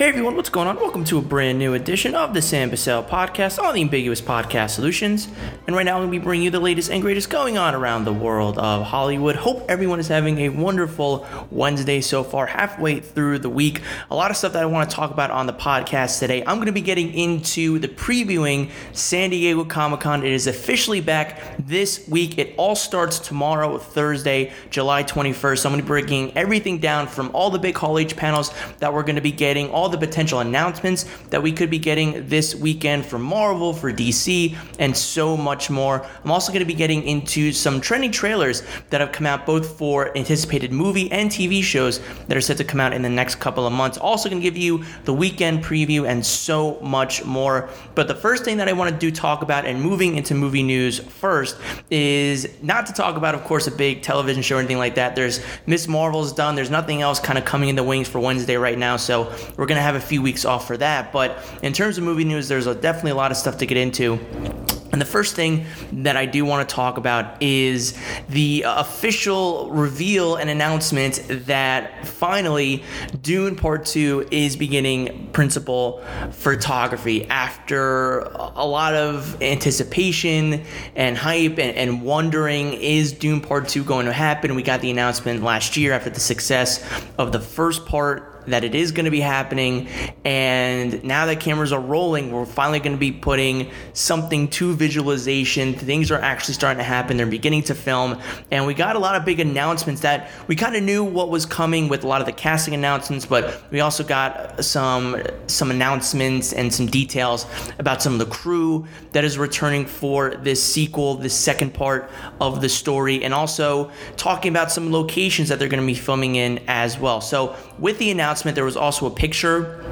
Hey everyone, what's going on? Welcome to a brand new edition of the Sam Bussell podcast on the Ambiguous Podcast Solutions. And right now, I'm going to be bringing you the latest and greatest going on around the world of Hollywood. Hope everyone is having a wonderful Wednesday so far, halfway through the week. A lot of stuff that I want to talk about on the podcast today. I'm going to be getting into the previewing San Diego Comic Con. It is officially back this week. It all starts tomorrow, Thursday, July 21st. I'm going to be breaking everything down from all the big Hall H panels that we're going to be getting, all the potential announcements that we could be getting this weekend for Marvel, for DC, and so much more. I'm also going to be getting into some trending trailers that have come out both for anticipated movie and TV shows that are set to come out in the next couple of months. Also, going to give you the weekend preview and so much more. But the first thing that I want to do talk about and moving into movie news first is not to talk about, of course, a big television show or anything like that. There's Miss Marvel's done. There's nothing else kind of coming in the wings for Wednesday right now. So we're going to have a few weeks off for that. But in terms of movie news, there's a, definitely a lot of stuff to get into. And the first thing that I do want to talk about is the uh, official reveal and announcement that finally Dune Part 2 is beginning principal photography after a lot of anticipation and hype and, and wondering is Dune Part 2 going to happen? We got the announcement last year after the success of the first part that it is going to be happening. And now that cameras are rolling, we're finally going to be putting something to visualization. Things are actually starting to happen. They're beginning to film. And we got a lot of big announcements that we kind of knew what was coming with a lot of the casting announcements, but we also got some some announcements and some details about some of the crew that is returning for this sequel, this second part of the story, and also talking about some locations that they're going to be filming in as well. So with the announcement, there was also a picture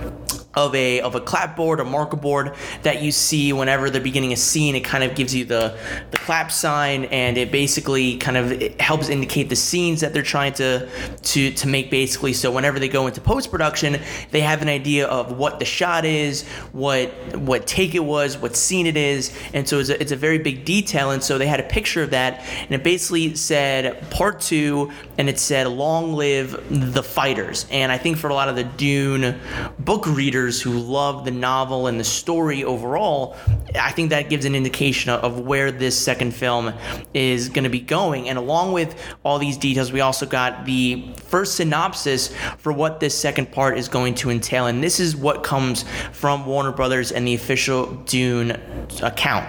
of a of a clapboard, a marker board that you see whenever they're beginning a scene. It kind of gives you the the clap sign, and it basically kind of helps indicate the scenes that they're trying to to to make. Basically, so whenever they go into post production, they have an idea of what the shot is, what what take it was, what scene it is, and so it's a, it's a very big detail. And so they had a picture of that, and it basically said part two, and it said long live the fighters. And I think for a lot of the Dune book readers who love the novel and the story overall, I think that gives an indication of where this second film is going to be going. And along with all these details, we also got the first synopsis for what this second part is going to entail. And this is what comes from Warner Brothers and the official Dune account.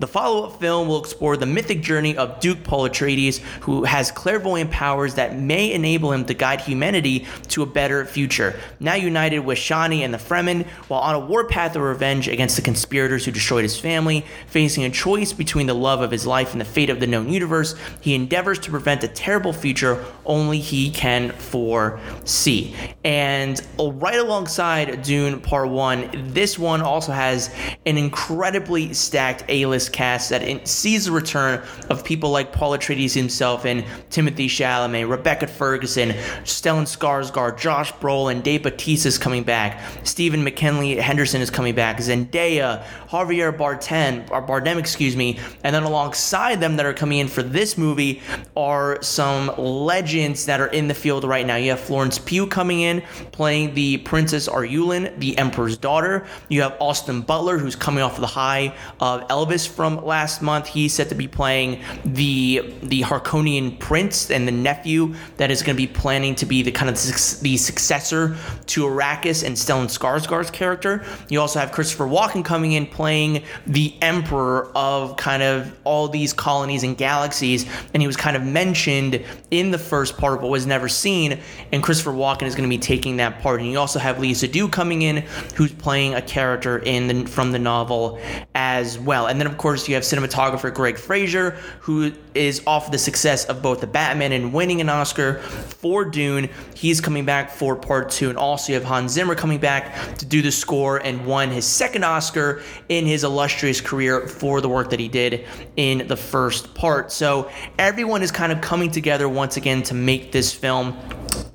The follow up film will explore the mythic journey of Duke Paul Atreides, who has clairvoyant powers that may enable him to guide humanity to a better future. Now united with Chani and the Fremen, while on a warpath of revenge against the conspirators who destroyed his family, facing a choice between the love of his life and the fate of the known universe, he endeavors to prevent a terrible future only he can foresee. And right alongside Dune Part 1, this one also has an incredibly stacked A-list cast that sees the return of people like Paul Atreides himself and Timothée Chalamet, Rebecca Ferguson, Stellan Skarsgård, Josh Brolin, Dave Bautista is coming back, Stephen McKinley Henderson is coming back, Zendaya, Javier Bardem, or Bardem, excuse me, and then alongside them that are coming in for this movie are some legends that are in the field right now. You have Florence Pugh coming in playing the Princess Irulan, the Emperor's daughter. You have Austin Butler, who's coming off the high of Elvis from last month. He's set to be playing the the Harkonnen prince and the nephew that is going to be planning to be the kind of the successor to Arrakis and Stellan Skarsgård's character. You also have Christopher Walken coming in playing the emperor of kind of all these colonies and galaxies, and he was kind of mentioned in the first part, but was never seen. And Christopher Walken is going to be taking that part. And you also have Léa Seydoux coming in, who's playing a character in the, from the novel as well. And then of course you have cinematographer Greig Fraser, who is off the success of both the Batman and winning an Oscar for Dune. He's coming back for part two, and also you have Hans Zimmer coming back to do the score and won his second Oscar in his illustrious career for the work that he did in the first part. So everyone is kind of coming together once again to make this film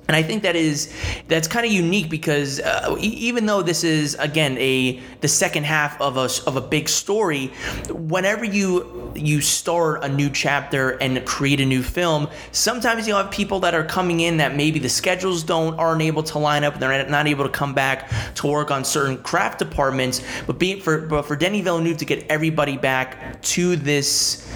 and I think that is that's kind of unique because uh, even though this is again a the second half of a of a big story, whenever you you start a new chapter and create a new film, sometimes you'll have people that are coming in that maybe the schedules don't aren't able to line up, and they're not able to come back to work on certain craft departments. But being for but for Denis Villeneuve to get everybody back to this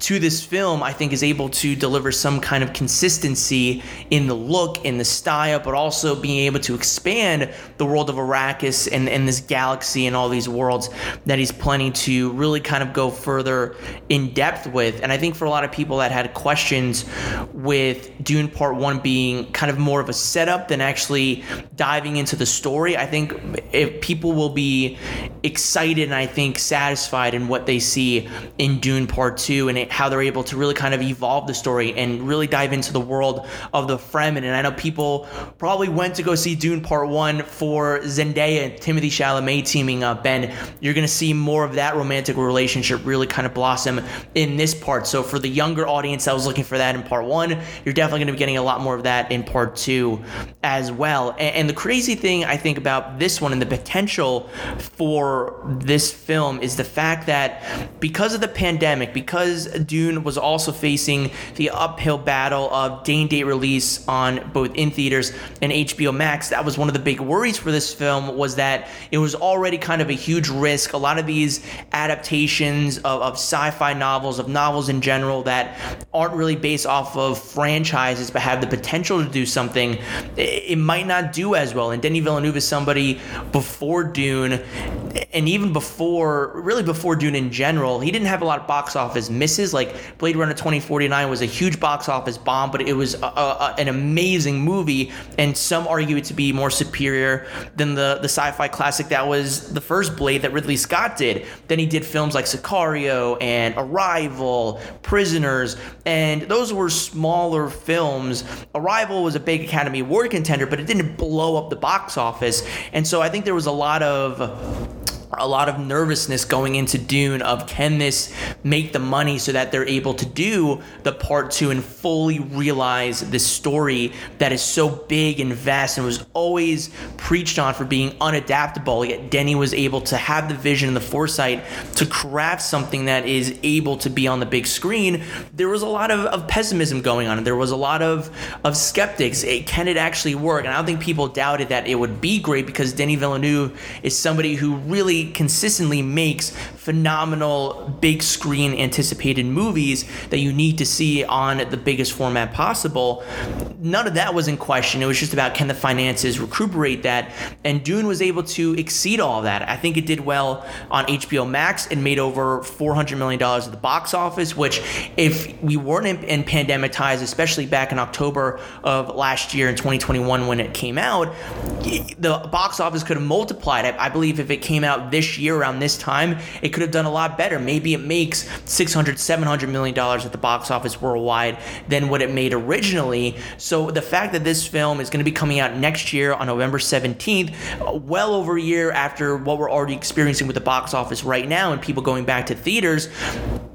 to this film, I think is able to deliver some kind of consistency in the look, in the style, but also being able to expand the world of Arrakis and, and this galaxy and all these worlds that he's planning to really kind of go further in depth with. And I think for a lot of people that had questions with Dune Part 1 being kind of more of a setup than actually diving into the story, I think if people will be excited and I think satisfied in what they see in Dune Part 2 and it how they're able to really kind of evolve the story and really dive into the world of the Fremen. And I know people probably went to go see Dune Part 1 for Zendaya and Timothée Chalamet teaming up. And you're going to see more of that romantic relationship really kind of blossom in this part. So for the younger audience that was looking for that in Part 1, you're definitely going to be getting a lot more of that in Part 2 as well. And, and the crazy thing I think about this one and the potential for this film is the fact that because of the pandemic, because Dune was also facing the uphill battle of day and date release on both in theaters and HBO Max. That was one of the big worries for this film was that it was already kind of a huge risk. A lot of these adaptations of, of sci-fi novels, of novels in general that aren't really based off of franchises but have the potential to do something, it, it might not do as well. And Denis Villeneuve is somebody before Dune and even before, really before Dune in general, he didn't have a lot of box office misses like Blade Runner 2049 was a huge box office bomb, but it was a, a, an amazing movie, and some argue it to be more superior than the, the sci fi classic that was the first Blade that Ridley Scott did. Then he did films like Sicario and Arrival, Prisoners, and those were smaller films. Arrival was a big Academy Award contender, but it didn't blow up the box office. And so I think there was a lot of a lot of nervousness going into Dune of can this make the money so that they're able to do the part two and fully realize this story that is so big and vast and was always preached on for being unadaptable. Yet Denny was able to have the vision and the foresight to craft something that is able to be on the big screen. There was a lot of, of pessimism going on, and there was a lot of, of skeptics. It, can it actually work? And I don't think people doubted that it would be great because Denis Villeneuve is somebody who really consistently makes phenomenal big screen anticipated movies that you need to see on the biggest format possible. None of that was in question. It was just about can the finances recuperate that? And Dune was able to exceed all that. I think it did well on HBO Max. It made over $400 million at the box office, which, if we weren't in, in pandemic ties, especially back in October of last year in 2021 when it came out, the box office could have multiplied. I, I believe if it came out this year around this time, it could have done a lot better. Maybe it makes 600, 700 million dollars at the box office worldwide than what it made originally. So the fact that this film is going to be coming out next year on November 17th, well over a year after what we're already experiencing with the box office right now and people going back to theaters,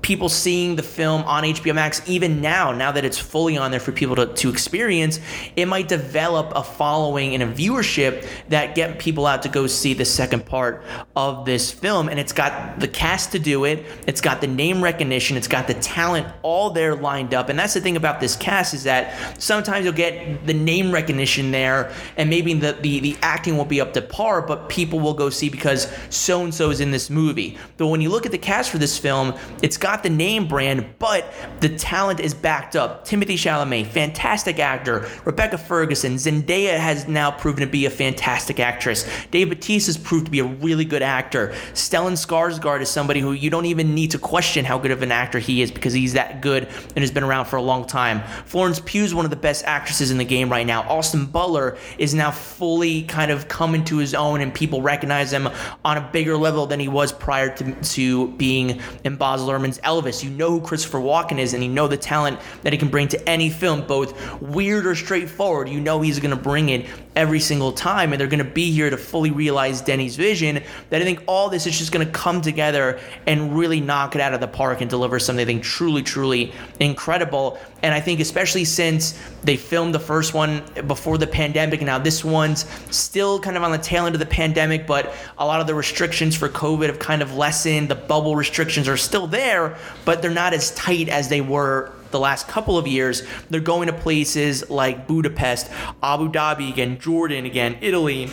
people seeing the film on HBO Max even now, now that it's fully on there for people to, to experience, it might develop a following and a viewership that get people out to go see the second part of this film. And it's got the cast to do it, it's got the name recognition, it's got the talent all there lined up. And that's the thing about this cast is that sometimes you'll get the name recognition there and maybe the, the, the acting won't be up to par, but people will go see because so and so is in this movie. But when you look at the cast for this film, it's got the name brand, but the talent is backed up. Timothée Chalamet, fantastic actor. Rebecca Ferguson, Zendaya has now proven to be a fantastic actress. Dave Bautista has proved to be a really good actor. Stellan Skarsgård is somebody who you don't even need to question how good of an actor he is because he's that good and has been around for a long time. Florence Pugh is one of the best actresses in the game right now. Austin Butler is now fully kind of coming to his own and people recognize him on a bigger level than he was prior to, to being in Baz Luhrmann's Elvis. You know who Christopher Walken is, and you know the talent that he can bring to any film, both weird or straightforward. You know he's going to bring it every single time, and they're going to be here to fully realize Denny's vision. That think all this is just going to come together and really knock it out of the park and deliver something truly, truly incredible. And I think especially since they filmed the first one before the pandemic, now this one's still kind of on the tail end of the pandemic, but a lot of the restrictions for COVID have kind of lessened. The bubble restrictions are still there, but they're not as tight as they were the last couple of years. They're going to places like Budapest, Abu Dhabi again, Jordan again, Italy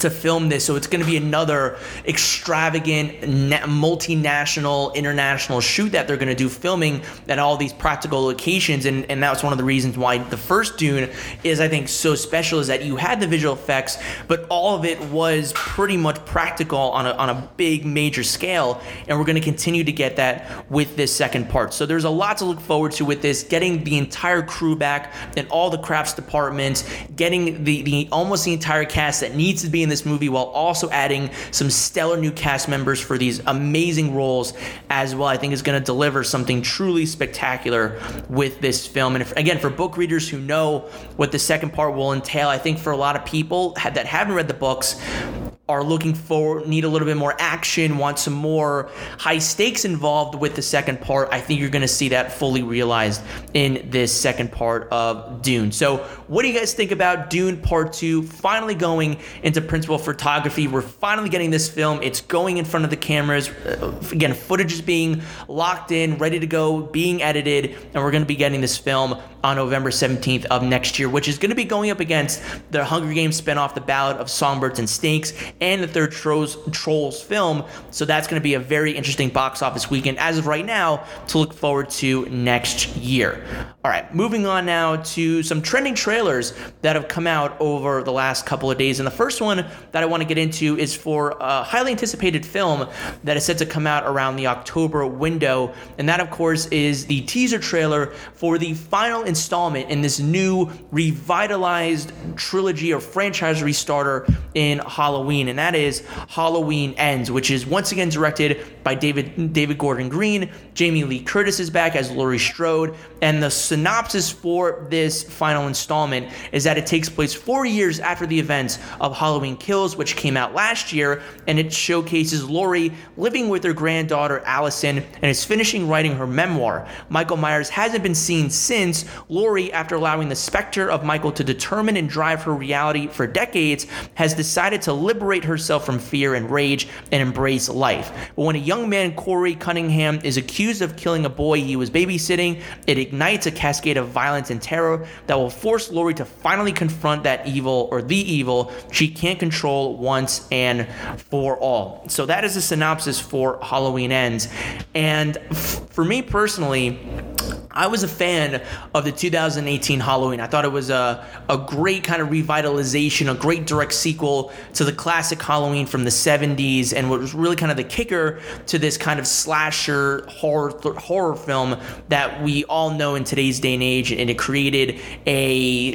to film this. So it's going to be another extravagant, multinational, international shoot that they're going to do filming at all these practical locations. And, and that was one of the reasons why the first Dune is, I think, so special is that you had the visual effects, but all of it was pretty much practical on a, on a big, major scale. And we're going to continue to get that with this second part. So there's a lot to look forward to with this, getting the entire crew back and all the crafts departments, getting the, the almost the entire cast that needs to be in this movie while also adding some stellar new cast members for these amazing roles as well. I think is going to deliver something truly spectacular with this film. And if, again, for book readers who know what the second part will entail, I think for a lot of people that haven't read the books, are looking for need a little bit more action, want some more high stakes involved with the second part, I think you're going to see that fully realized in this second part of Dune. So, what do you guys think about Dune Part 2 finally going into principal photography? We're finally getting this film. It's going in front of the cameras. Uh, again, footage is being locked in, ready to go, being edited, and we're going to be getting this film on November 17th of next year, which is going to be going up against the Hunger Games spinoff, The Ballad of Songbirds and Snakes, and the third Trolls, Trolls film. So that's going to be a very interesting box office weekend as of right now to look forward to next year. All right, moving on now to some trending trailers that have come out over the last couple of days. And the first one that I want to get into is for a highly anticipated film that is set to come out around the October window. And that, of course, is the teaser trailer for the final installment in this new revitalized trilogy or franchise restarter in Halloween and that is Halloween Ends, which is once again directed by David David Gordon Green. Jamie Lee Curtis is back as Laurie Strode, and the synopsis for this final installment is that it takes place four years after the events of Halloween Kills, which came out last year, and it showcases Laurie living with her granddaughter Allison and is finishing writing her memoir. Michael Myers hasn't been seen since Laurie, after allowing the specter of Michael to determine and drive her reality for decades, has decided to liberate herself from fear and rage and embrace life. But when a young man, Corey Cunningham, is accused of killing a boy he was babysitting, it ignites a cascade of violence and terror that will force Laurie to finally confront that evil or the evil she can't control once and for all. So that is a synopsis for Halloween Ends. And for me personally, I was a fan of the 2018 Halloween. I thought it was a, a great kind of revitalization, a great direct sequel to the classic Halloween from the 70s, and what was really kind of the kicker to this kind of slasher horror horror film that we all know in today's day and age. And it created a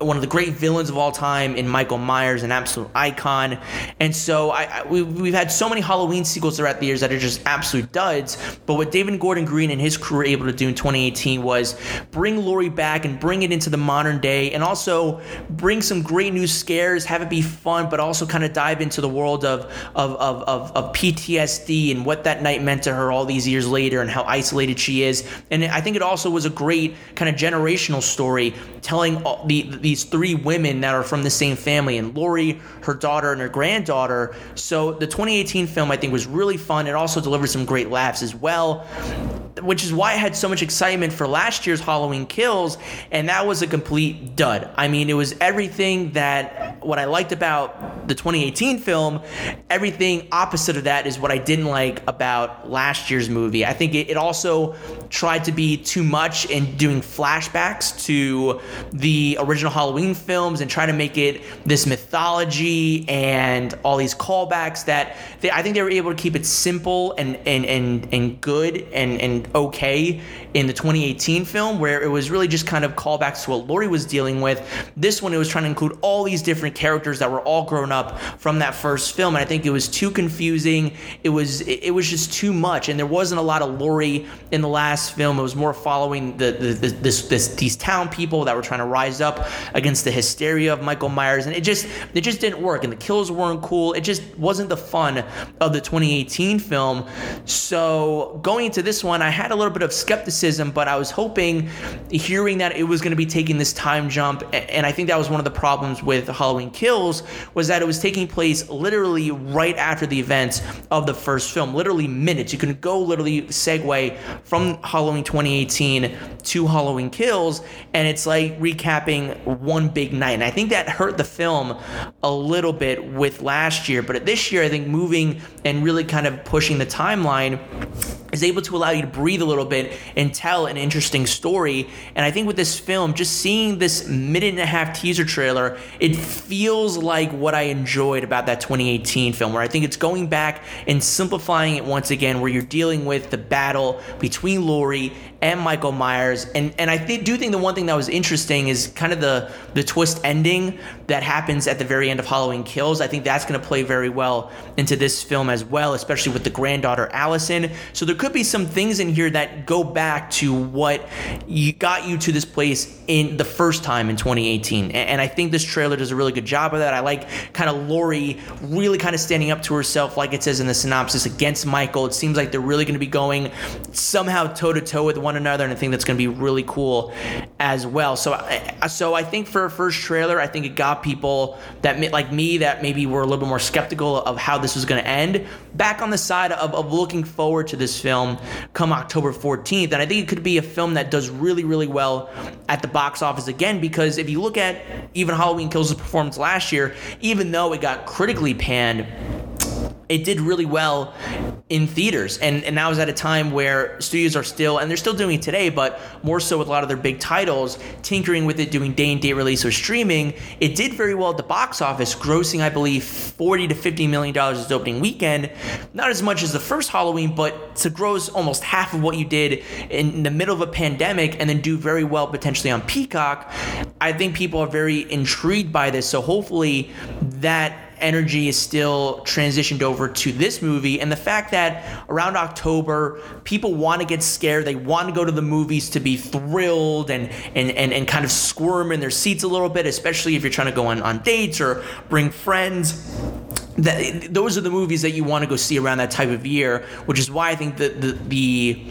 one of the great villains of all time in Michael Myers, an absolute icon. And so I, I we, we've had so many Halloween sequels throughout the years that are just absolute duds. But what David Gordon Green and his crew were able to do in 2018 2018 was bring Laurie back and bring it into the modern day and also bring some great new scares, have it be fun, but also kind of dive into the world of, of, of, of, of PTSD and what that night meant to her all these years later and how isolated she is. And I think it also was a great kind of generational story telling the, these three women that are from the same family and Laurie, her daughter, and her granddaughter. So the 2018 film I think was really fun. It also delivered some great laughs as well which is why I had so much excitement for last year's Halloween Kills, and that was a complete dud. I mean, it was everything that what I liked about the 2018 film, everything opposite of that is what I didn't like about last year's movie. I think it, it also tried to be too much in doing flashbacks to the original Halloween films and try to make it this mythology and all these callbacks that they, I think they were able to keep it simple and and and, and good and and okay in the 2018 film, where it was really just kind of callbacks to what Laurie was dealing with. This one, it was trying to include all these different characters that were all grown up from that first film, and I think it was too confusing. It was it was just too much, and there wasn't a lot of Laurie in the last film. It was more following the, the, this, this these town people that were trying to rise up against the hysteria of Michael Myers, and it just it just didn't work, and the kills weren't cool. It just wasn't the fun of the 2018 film. So going into this one, I had a little bit of skepticism, but I was hoping, hearing that it was going to be taking this time jump, and I think that was one of the problems with Halloween Kills was that it was taking place literally right after the events of the first film, literally minutes. You can go literally segue from Halloween 2018 to Halloween Kills, and it's like recapping one big night. And I think that hurt the film a little bit with last year, but this year I think moving and really kind of pushing the timeline is able to allow you to breathe a little bit and tell an interesting story. And I think with this film, just seeing this minute and a half teaser trailer, it feels like what I enjoyed about that 2018 film, where I think it's going back and simplifying it once again, where you're dealing with the battle between Laurie and Michael Myers. And and I th- do think the one thing that was interesting is kind of the the twist ending that happens at the very end of Halloween Kills. I think that's going to play very well into this film as well, especially with the granddaughter Allison. So there could be some things in here that go back to what you got you to this place in the first time in 2018. And, and I think this trailer does a really good job of that. I like kind of Laurie really kind of standing up to herself, like it says in the synopsis, against Michael. It seems like they're really going to be going somehow toe to toe with one another, and I think that's going to be really cool as well. So, so I think for a first trailer, I think it got people that like me that maybe were a little bit more skeptical of how this was going to end back on the side of, of looking forward to this film come October 14th. And I think it could be a film that does really, really well at the box office again because if you look at even Halloween Kills' performance last year, even though it got critically panned, it did really well in theaters. And and that was at a time where studios are still and they're still doing it today but more so with a lot of their big titles tinkering with it doing day and date release or streaming. It did very well at the box office grossing i believe 40 to 50 million dollars its opening weekend. Not as much as the first halloween but to gross almost half of what you did in the middle of a pandemic and then do very well potentially on peacock i think people are very intrigued by this. So hopefully that energy is still transitioned over to this movie. And the fact that around October people want to get scared. They want to go to the movies to be thrilled and and and, and kind of squirm in their seats a little bit especially if you're trying to go on, on dates or bring friends. That those are the movies that you want to go see around that type of year which is why I think that the the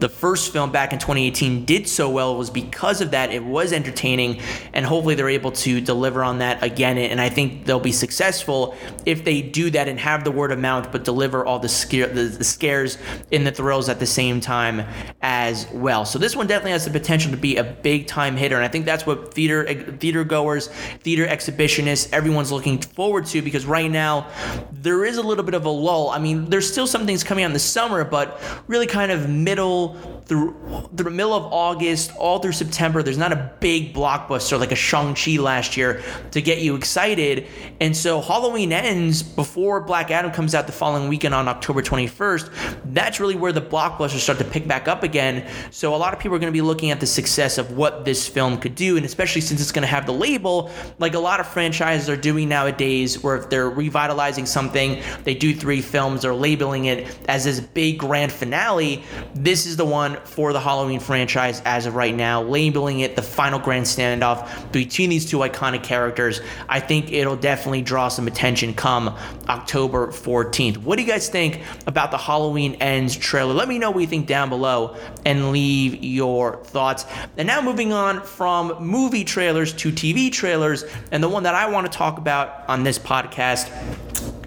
the first film back in 2018 did so well was because of that. It was entertaining, and hopefully they're able to deliver on that again. And I think they'll be successful if they do that and have the word of mouth, but deliver all the, scare, the, the scares and the thrills at the same time as well. So this one definitely has the potential to be a big time hitter, and I think that's what theater theater goers, theater exhibitionists, everyone's looking forward to because right now there is a little bit of a lull. I mean, there's still some things coming out in the summer, but really kind of middle people through the middle of August, all through September. There's not a big blockbuster like a Shang-Chi last year to get you excited. And so Halloween ends before Black Adam comes out the following weekend on October 21st. That's really where the blockbusters start to pick back up again. So a lot of people are going to be looking at the success of what this film could do. And especially since it's going to have the label, like a lot of franchises are doing nowadays, where if they're revitalizing something, they do three films, they're labeling it as this big grand finale. This is the one for the Halloween franchise as of right now, labeling it the final grand standoff between these two iconic characters. I think it'll definitely draw some attention come October 14th. What do you guys think about the Halloween Ends trailer? Let me know what you think down below and leave your thoughts. And now moving on from movie trailers to TV trailers, and the one that I want to talk about on this podcast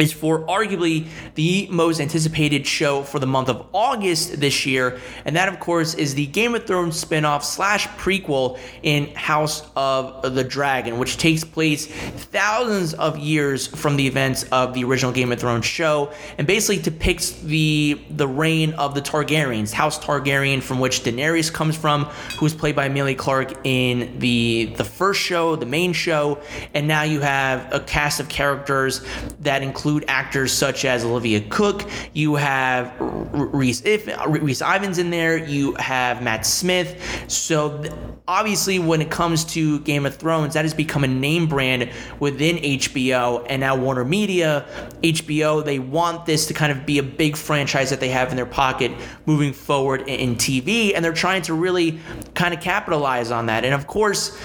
is for arguably the most anticipated show for the month of August this year, and that, of course, is the Game of Thrones spinoff slash prequel in House of the Dragon, which takes place thousands of years from the events of the original Game of Thrones show, and basically depicts the the reign of the Targaryens, House Targaryen, from which Daenerys comes from, who was played by Emilia Clarke in the the first show, the main show, and now you have a cast of characters that include include actors such as Olivia Cooke. You have Rhys, if, Rhys Ifans in there. You have Matt Smith. So obviously, when it comes to Game of Thrones, that has become a name brand within HBO and now Warner Media. HBO, they want this to kind of be a big franchise that they have in their pocket moving forward in TV, and they're trying to really kind of capitalize on that. And of course,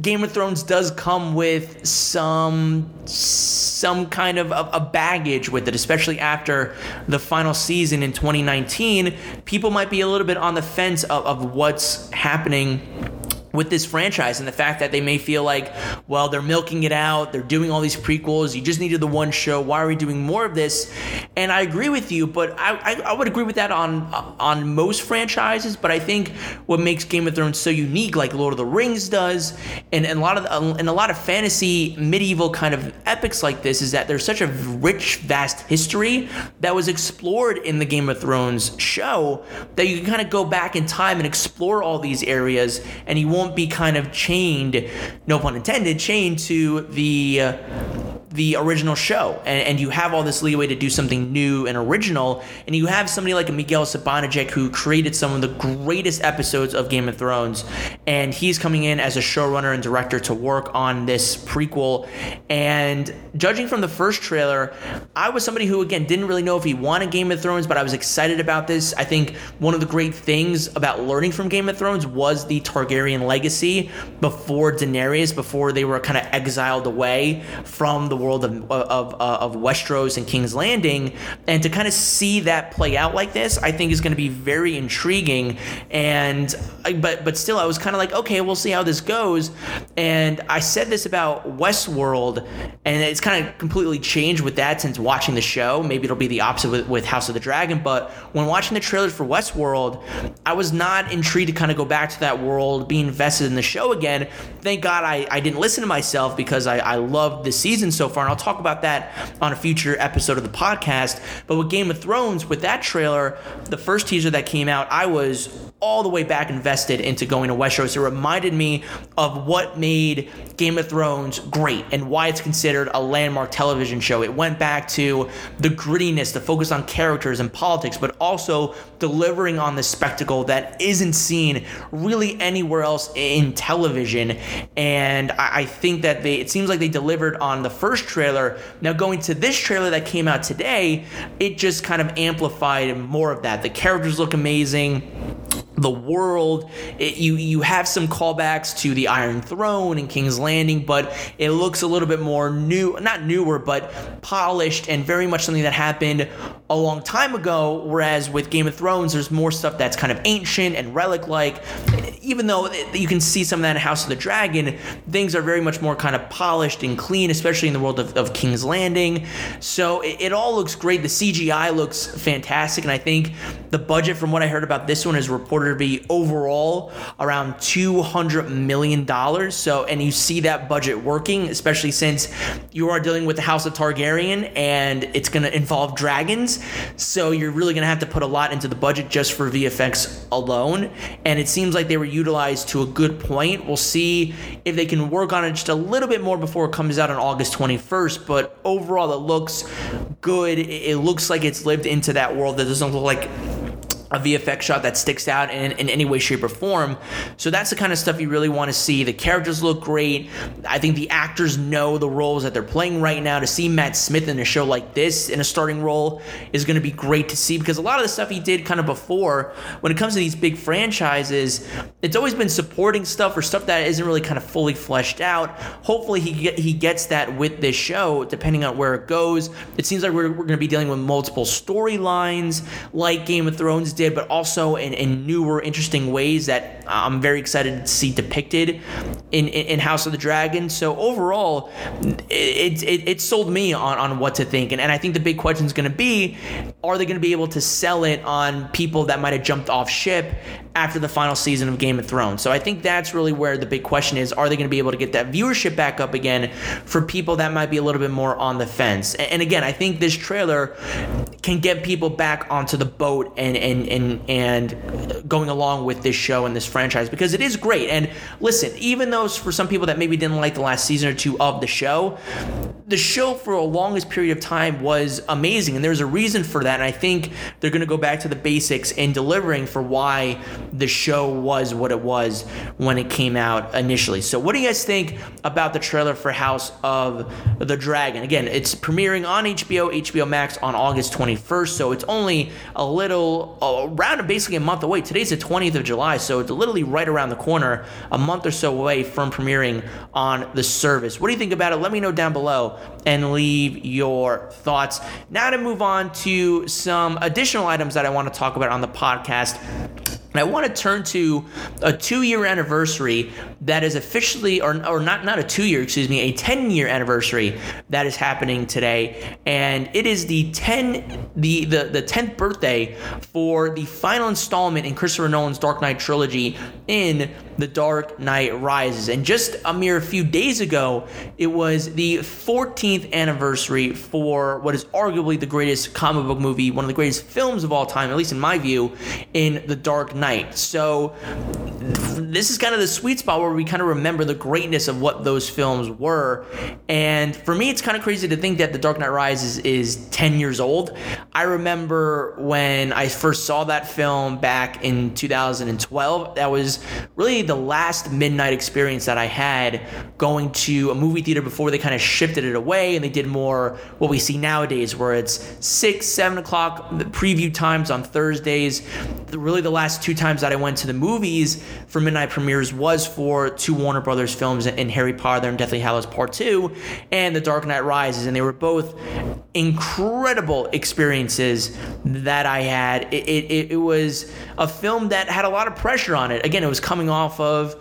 Game of Thrones does come with some some kind of a, baggage with it, especially after the final season in 2019. People might be a little bit on the fence of, of what's happening with this franchise and the fact that they may feel like, well, they're milking it out, they're doing all these prequels, you just needed the one show, why are we doing more of this? And I agree with you, but I, I, I, would agree with that on on most franchises, but I think what makes Game of Thrones so unique, like Lord of the Rings does, and, and a lot of and a lot of fantasy medieval kind of epics like this, is that there's such a rich, vast history that was explored in the Game of Thrones show that you can kind of go back in time and explore all these areas, and you won't won't be kind of chained, no pun intended, chained to the uh, the original show. And, and you have all this leeway to do something new and original. And you have somebody like Miguel Sapochnik who created some of the greatest episodes of Game of Thrones. And he's coming in as a showrunner and director to work on this prequel. And judging from the first trailer I was somebody who again didn't really know if he wanted Game of Thrones but I was excited about this. I think one of the great things about learning from Game of Thrones was the Targaryen legacy before Daenerys before they were kind of exiled away from the world of, of, uh, of Westeros and King's Landing. And to kind of see that play out like this, I think is going to be very intriguing. And but but still, I was kind of like, okay, we'll see how this goes. And I said this about Westworld, and it's kind of completely changed with that since watching the show. Maybe it'll be the opposite with, with House of the Dragon. But when watching the trailers for Westworld, I was not intrigued to kind of go back to that world, be invested in the show again. Thank God I, I didn't listen to myself because I, I loved the season so far, and I'll talk about that on a future episode of the podcast. But with Game of Thrones, with that trailer, the first teaser that came out, I was all the way back invested into going to Westeros. It reminded me of what made Game of Thrones great and why it's considered a landmark television show. It went back to the grittiness, the focus on characters and politics, but also delivering on the spectacle that isn't seen really anywhere else in television. And I, think that they it seems like they delivered on the first trailer. Now going to this trailer that came out today, it just kind of amplified more of that. The characters look amazing the world. It, you you have some callbacks to the Iron Throne and King's Landing, but it looks a little bit more new, not newer, but polished and very much something that happened a long time ago. Whereas with Game of Thrones, there's more stuff that's kind of ancient and relic like. Even though you can see some of that in House of the Dragon, things are very much more kind of polished and clean, especially in the world of, of King's Landing. So it, it all looks great. The CGI looks fantastic, and I think the budget, from what I heard about this one, is reported to be overall around $200 million. So, and you see that budget working, especially since you are dealing with the House of Targaryen and it's going to involve dragons. So, you're really going to have to put a lot into the budget just for VFX alone. And it seems like they were utilized to a good point. We'll see if they can work on it just a little bit more before it comes out on August 21st. But overall, it looks good. It looks like it's lived into that world that doesn't look like a VFX shot that sticks out in, in any way, shape, or form. So that's the kind of stuff you really want to see. The characters look great. I think the actors know the roles that they're playing right now. To see Matt Smith in a show like this in a starting role is going to be great to see because a lot of the stuff he did kind of before, when it comes to these big franchises, it's always been supporting stuff or stuff that isn't really kind of fully fleshed out. Hopefully, he get, he gets that with this show, depending on where it goes. It seems like we're, we're going to be dealing with multiple storylines like Game of Thrones did did, but also in, in newer, interesting ways that I'm very excited to see depicted in, in, in House of the Dragon. So overall, it, it, it sold me on, on what to think. And, and I think the big question is going to be are they going to be able to sell it on people that might have jumped off ship after the final season of Game of Thrones? So I think that's really where the big question is are they going to be able to get that viewership back up again for people that might be a little bit more on the fence? And, and again, I think this trailer can get people back onto the boat and, and, and, and going along with this show and this franchise because it is great. And listen, even though for some people that maybe didn't like the last season or two of the show, the show for a longest period of time was amazing, and there's a reason for that. And I think they're going to go back to the basics in delivering for why the show was what it was when it came out initially. So, what do you guys think about the trailer for House of the Dragon? Again, it's premiering on HBO, HBO Max on August 21st, so it's only a little around basically a month away. Today's the 20th of July, so it's literally right around the corner, a month or so away from premiering on the service. What do you think about it? Let me know down below and leave your thoughts. Now to move on to some additional items that I want to talk about on the podcast. And I want to turn to a two year anniversary that is officially, or, or not, not a two year, excuse me, a 10 year anniversary that is happening today. And it is the 10, the, the, the 10th birthday for the final installment in Christopher Nolan's Dark Knight trilogy in The Dark Knight Rises. And just a mere few days ago, it was the 14th anniversary for what is arguably the greatest comic book movie, one of the greatest films of all time, at least in my view, in The Dark Knight. So this is kind of the sweet spot where we kind of remember the greatness of what those films were. And for me, it's kind of crazy to think that The Dark Knight Rises is, is 10 years old. I remember when I first saw that film back in 2012. That was really the last midnight experience that I had going to a movie theater before they kind of shifted it away and they did more what we see nowadays, where it's six, seven o'clock preview times on Thursdays. Really, the last two times that I went to the movies for midnight premieres was for two Warner Brothers films in Harry Potter and Deathly Hallows Part 2 and The Dark Knight Rises. And they were both incredible experiences that I had. It, it, it was a film that had a lot of pressure on it. Again, it was coming off of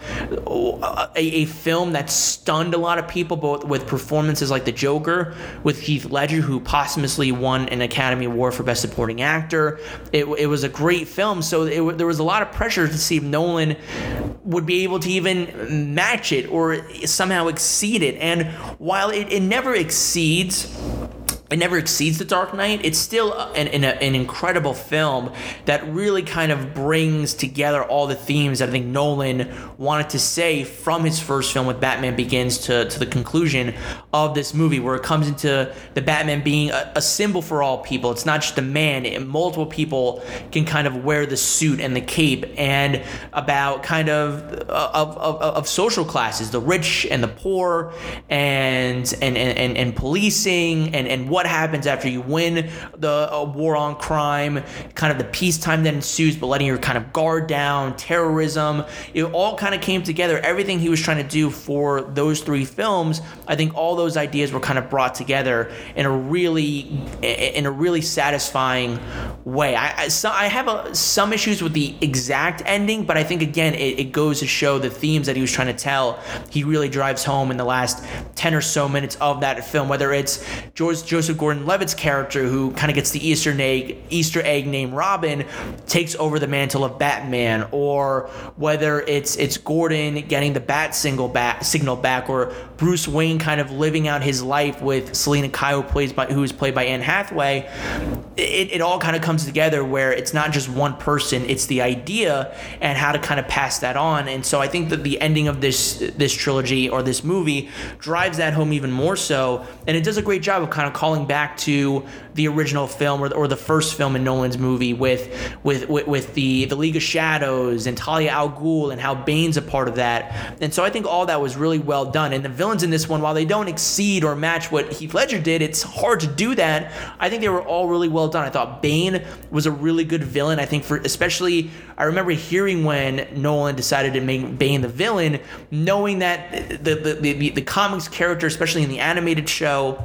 uh, a, a film that stunned a lot of people, both with performances like The Joker with Heath Ledger, who posthumously won an Academy Award for Best Supporting Actor. It, it was a great film, so it, there was a lot of pressure to see if Nolan would be able to even match it or somehow exceed it. And while it, it never exceeds, it never exceeds The Dark Knight. It's still an, an, an, incredible film that really kind of brings together all the themes that I think Nolan wanted to say from his first film with Batman Begins to, to the conclusion of this movie, where it comes into the Batman being a, a symbol for all people. It's not just a man, and multiple people can kind of wear the suit and the cape, and about kind of uh, of, of, of social classes, the rich and the poor, and and, and, and policing, and, and what what happens after you win the uh, war on crime, kind of the peacetime that ensues, but letting your kind of guard down, terrorism. It all kind of came together. Everything he was trying to do for those three films, I think all those ideas were kind of brought together in a really in a really satisfying way. I I, so I have a, some issues with the exact ending, but I think again it, it goes to show the themes that he was trying to tell. He really drives home in the last ten or so minutes of that film, whether it's George Joseph Joseph Gordon-Levitt's character, who kind of gets the Easter egg, Easter egg named Robin, takes over the mantle of Batman, or whether it's it's Gordon getting the Bat single back, signal back, or Bruce Wayne kind of living out his life with Selina Kyle, plays by who is played by Anne Hathaway. It, it all kind of comes together where it's not just one person; it's the idea and how to kind of pass that on. And so I think that the ending of this this trilogy or this movie drives that home even more so, and it does a great job of kind of calling calling back to the original film or, or the first film in Nolan's movie with with with, with the the League of Shadows and Talia al Ghul and how Bane's a part of that. And so I think all that was really well done. And the villains in this one, while they don't exceed or match what Heath Ledger did, it's hard to do that. I think they were all really well done. I thought Bane was a really good villain. I think for especially I remember hearing when Nolan decided to make Bane the villain, knowing that the the, the, the comics character, especially in the animated show,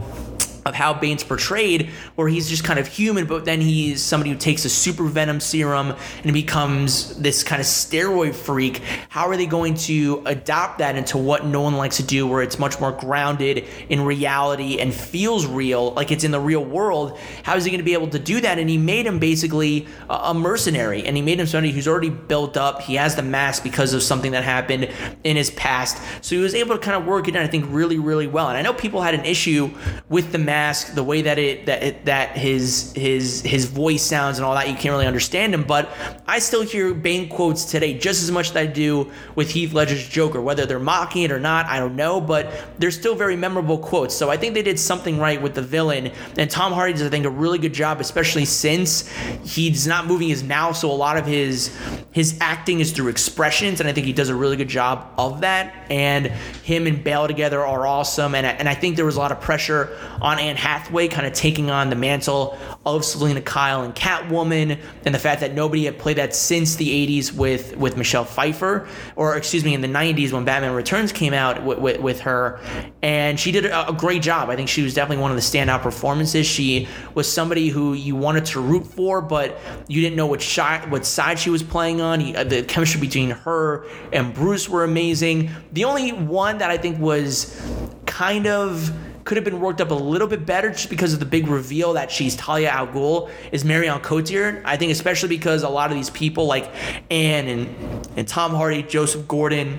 of how Bane's portrayed, where he's just kind of human, but then he's somebody who takes a super venom serum and becomes this kind of steroid freak. How are they going to adopt that into what Nolan likes to do, where it's much more grounded in reality and feels real, like it's in the real world? How is he going to be able to do that? And he made him basically a mercenary, and he made him somebody who's already built up. He has the mask because of something that happened in his past, so he was able to kind of work it in, I think, really, really well. And I know people had an issue with the mask mask, the way that it that it, that his his his voice sounds and all that, you can't really understand him. But I still hear Bane quotes today just as much as I do with Heath Ledger's Joker. Whether they're mocking it or not, I don't know, but they're still very memorable quotes. So I think they did something right with the villain. And Tom Hardy does, I think, a really good job, especially since he's not moving his mouth, so a lot of his his acting is through expressions, and I think he does a really good job of that. And him and Bale together are awesome, and and I think there was a lot of pressure on Anne Hathaway, kind of taking on the mantle of Selina Kyle and Catwoman, and the fact that nobody had played that since the '80s with with Michelle Pfeiffer, or excuse me, in the '90s when Batman Returns came out with, with, with her, and she did a, great job. I think she was definitely one of the standout performances. She was somebody who you wanted to root for, but you didn't know which side what side she was playing on. Uh, the chemistry between her and Bruce were amazing. The only one that I think was kind of could have been worked up a little bit better just because of the big reveal that she's Talia al Ghul is Marion Cotillard. I think especially because a lot of these people like Anne and and Tom Hardy, Joseph Gordon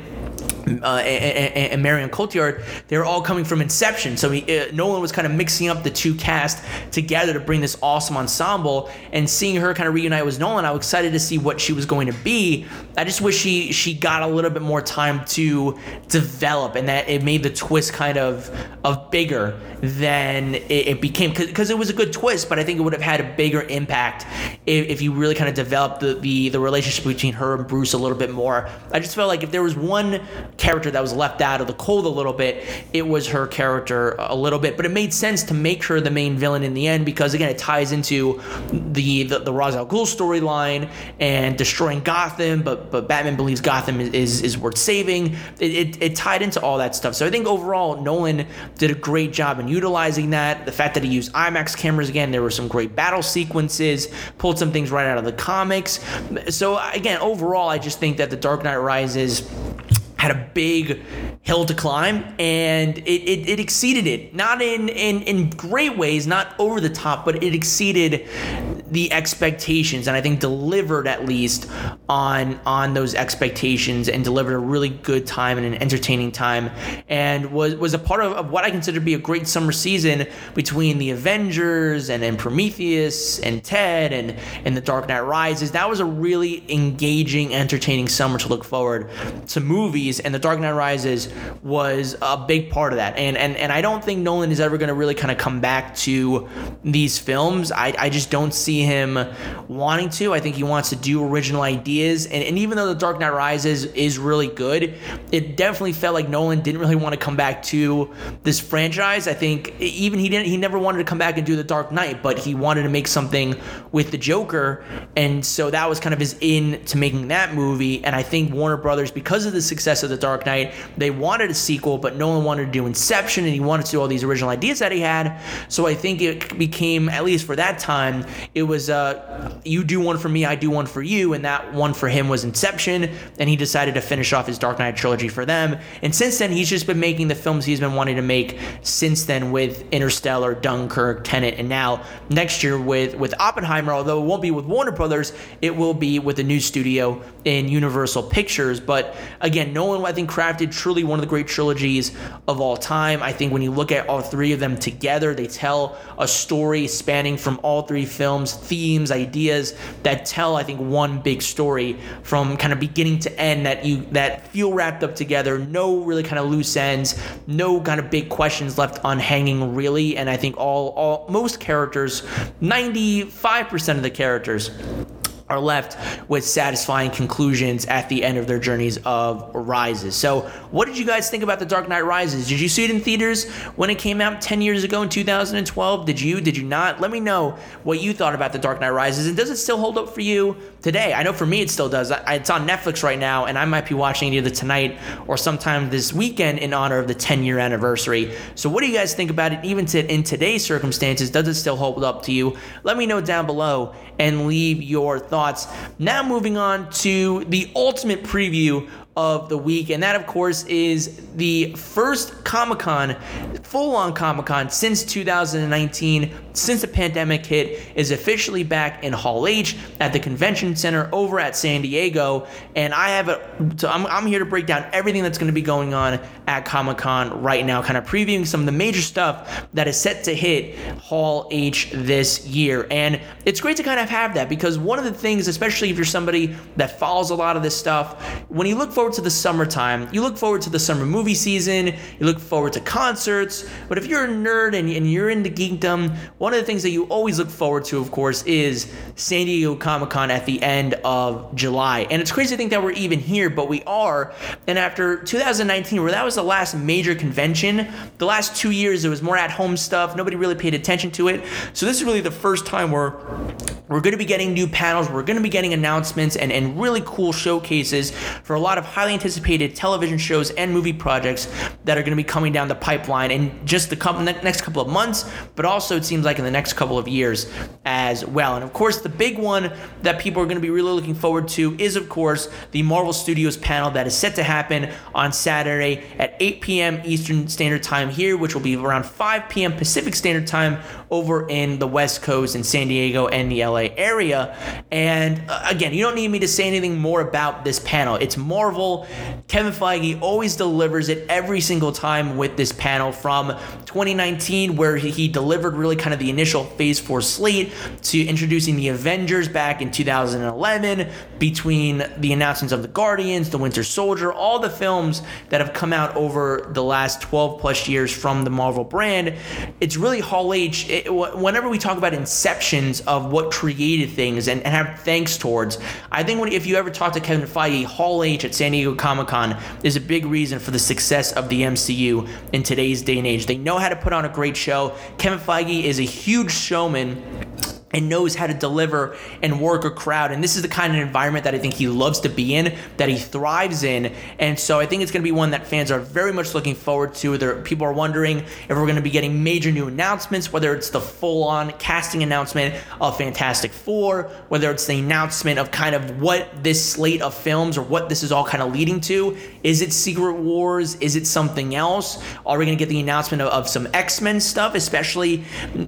uh, and, and, Marion Cotillard, they were all coming from Inception. So he, uh, Nolan was kind of mixing up the two cast together to bring this awesome ensemble. And seeing her kind of reunite with Nolan, I was excited to see what she was going to be. I just wish she she got a little bit more time to develop, and that it made the twist kind of of bigger than it, it became. Because it was a good twist, but I think it would have had a bigger impact if, if you really kind of developed the, the the relationship between her and Bruce a little bit more. I just felt like if there was one character that was left out of the cold a little bit, it was her character a little bit. But it made sense to make her the main villain in the end because again, it ties into the the, the Ra's al Ghul storyline and destroying Gotham. But but Batman believes Gotham is is, is worth saving. It, it, it tied into all that stuff. So I think overall, Nolan did a great job in utilizing that. The fact that he used IMAX cameras again, there were some great battle sequences, pulled some things right out of the comics. So again, overall, I just think that The Dark Knight Rises had a big hill to climb and it, it, it, exceeded it. Not in, in in great ways not over the top but it exceeded the expectations and i think delivered at least on on those expectations and delivered a really good time and an entertaining time and was was a part of, of what i consider to be a great summer season between the avengers and, and prometheus and ted and and the dark knight rises that was a really engaging entertaining summer to look forward to movies and The Dark Knight Rises was a big part of that. And and and I don't think Nolan is ever going to really kind of come back to these films. I, I just don't see him wanting to. I think he wants to do original ideas. And, and even though The Dark Knight Rises is really good, it definitely felt like Nolan didn't really want to come back to this franchise. I think even he didn't he never wanted to come back and do The Dark Knight, but he wanted to make something with the Joker. And so that was kind of his in to making that movie. And I think Warner Brothers, because of the success of The Dark Knight. They wanted a sequel, but no one wanted to do Inception, and he wanted to do all these original ideas that he had. So I think it became, at least for that time, it was uh, you do one for me, I do one for you, and that one for him was Inception, and he decided to finish off his Dark Knight trilogy for them. And since then, he's just been making the films he's been wanting to make since then with Interstellar, Dunkirk, Tenet, and now next year with with Oppenheimer. Although it won't be with Warner Brothers, it will be with a new studio in Universal Pictures. But again, no Nolan, I think, crafted truly one of the great trilogies of all time. I think when you look at all three of them together, they tell a story spanning from all three films, themes, ideas that tell, I think, one big story from kind of beginning to end that you that feel wrapped up together. No really kind of loose ends, no kind of big questions left unhanging, really. And I think all all most characters, 95% of the characters are left with satisfying conclusions at the end of their journeys of Rises. So, what did you guys think about The Dark Knight Rises? Did you see it in theaters when it came out 10 years ago in 2012? Did you? Did you not? Let me know what you thought about The Dark Knight Rises and does it still hold up for you today? I know for me it still does. It's on Netflix right now and I might be watching it either tonight or sometime this weekend in honor of the 10 year anniversary. So, what do you guys think about it even to, in today's circumstances? Does it still hold up to you? Let me know down below and leave your thoughts thoughts. Now, moving on to the ultimate preview of the week, and that, of course, is the first Comic Con, full on Comic Con since 2019, since the pandemic hit, is officially back in Hall H at the convention center over at San Diego. And I have a, so I'm, I'm here to break down everything that's going to be going on at Comic Con right now, kind of previewing some of the major stuff that is set to hit Hall H this year. And it's great to kind of have that because one of the things, especially if you're somebody that follows a lot of this stuff, when you look forward to the summertime, you look forward to the summer movie season, you look forward to concerts. But if you're a nerd and, and you're into geekdom, one of the things that you always look forward to, of course, is San Diego Comic Con at the end of July. And it's crazy to think that we're even here, but we are. And after 2019, where that was the last major convention, the last two years it was more at home stuff. Nobody really paid attention to it. So this is really the first time where we're going to be getting new panels, we're going to be getting announcements and, and really cool showcases for a lot of highly anticipated television shows and movie projects that are going to be coming down the pipeline in just the couple, next couple of months, but also it seems like in the next couple of years as well. And of course, the big one that people are going to be really looking forward to is, of course, the Marvel Studios panel that is set to happen on Saturday at 8 p.m. Eastern Standard Time here, which will be around 5 p.m. Pacific Standard Time over in the West Coast in San Diego and the LA area. And uh, again, you don't need me to say anything more about this panel. It's Marvel. Kevin Feige always delivers it every single time with this panel from 2019, where he delivered really kind of the initial Phase 4 slate, to introducing the Avengers back in 2011, between the announcements of the Guardians, the Winter Soldier, all the films that have come out over the last 12 plus years from the Marvel brand. It's really Hall H. It, whenever we talk about inceptions of what created things and, and have thanks towards, I think when, if you ever talk to Kevin Feige, Hall H at San Diego Comic Con is a big reason for the success of the MCU in today's day and age. They know how to put on a great show. Kevin Feige is a huge showman and knows how to deliver and work a crowd. And this is the kind of environment that I think he loves to be in, that he thrives in. And so I think it's going to be one that fans are very much looking forward to. There, people are wondering if we're going to be getting major new announcements, whether it's the full on casting announcement of Fantastic Four, whether it's the announcement of kind of what this slate of films or what this is all kind of leading to. Is it Secret Wars? Is it something else? Are we going to get the announcement of, of some X Men stuff, especially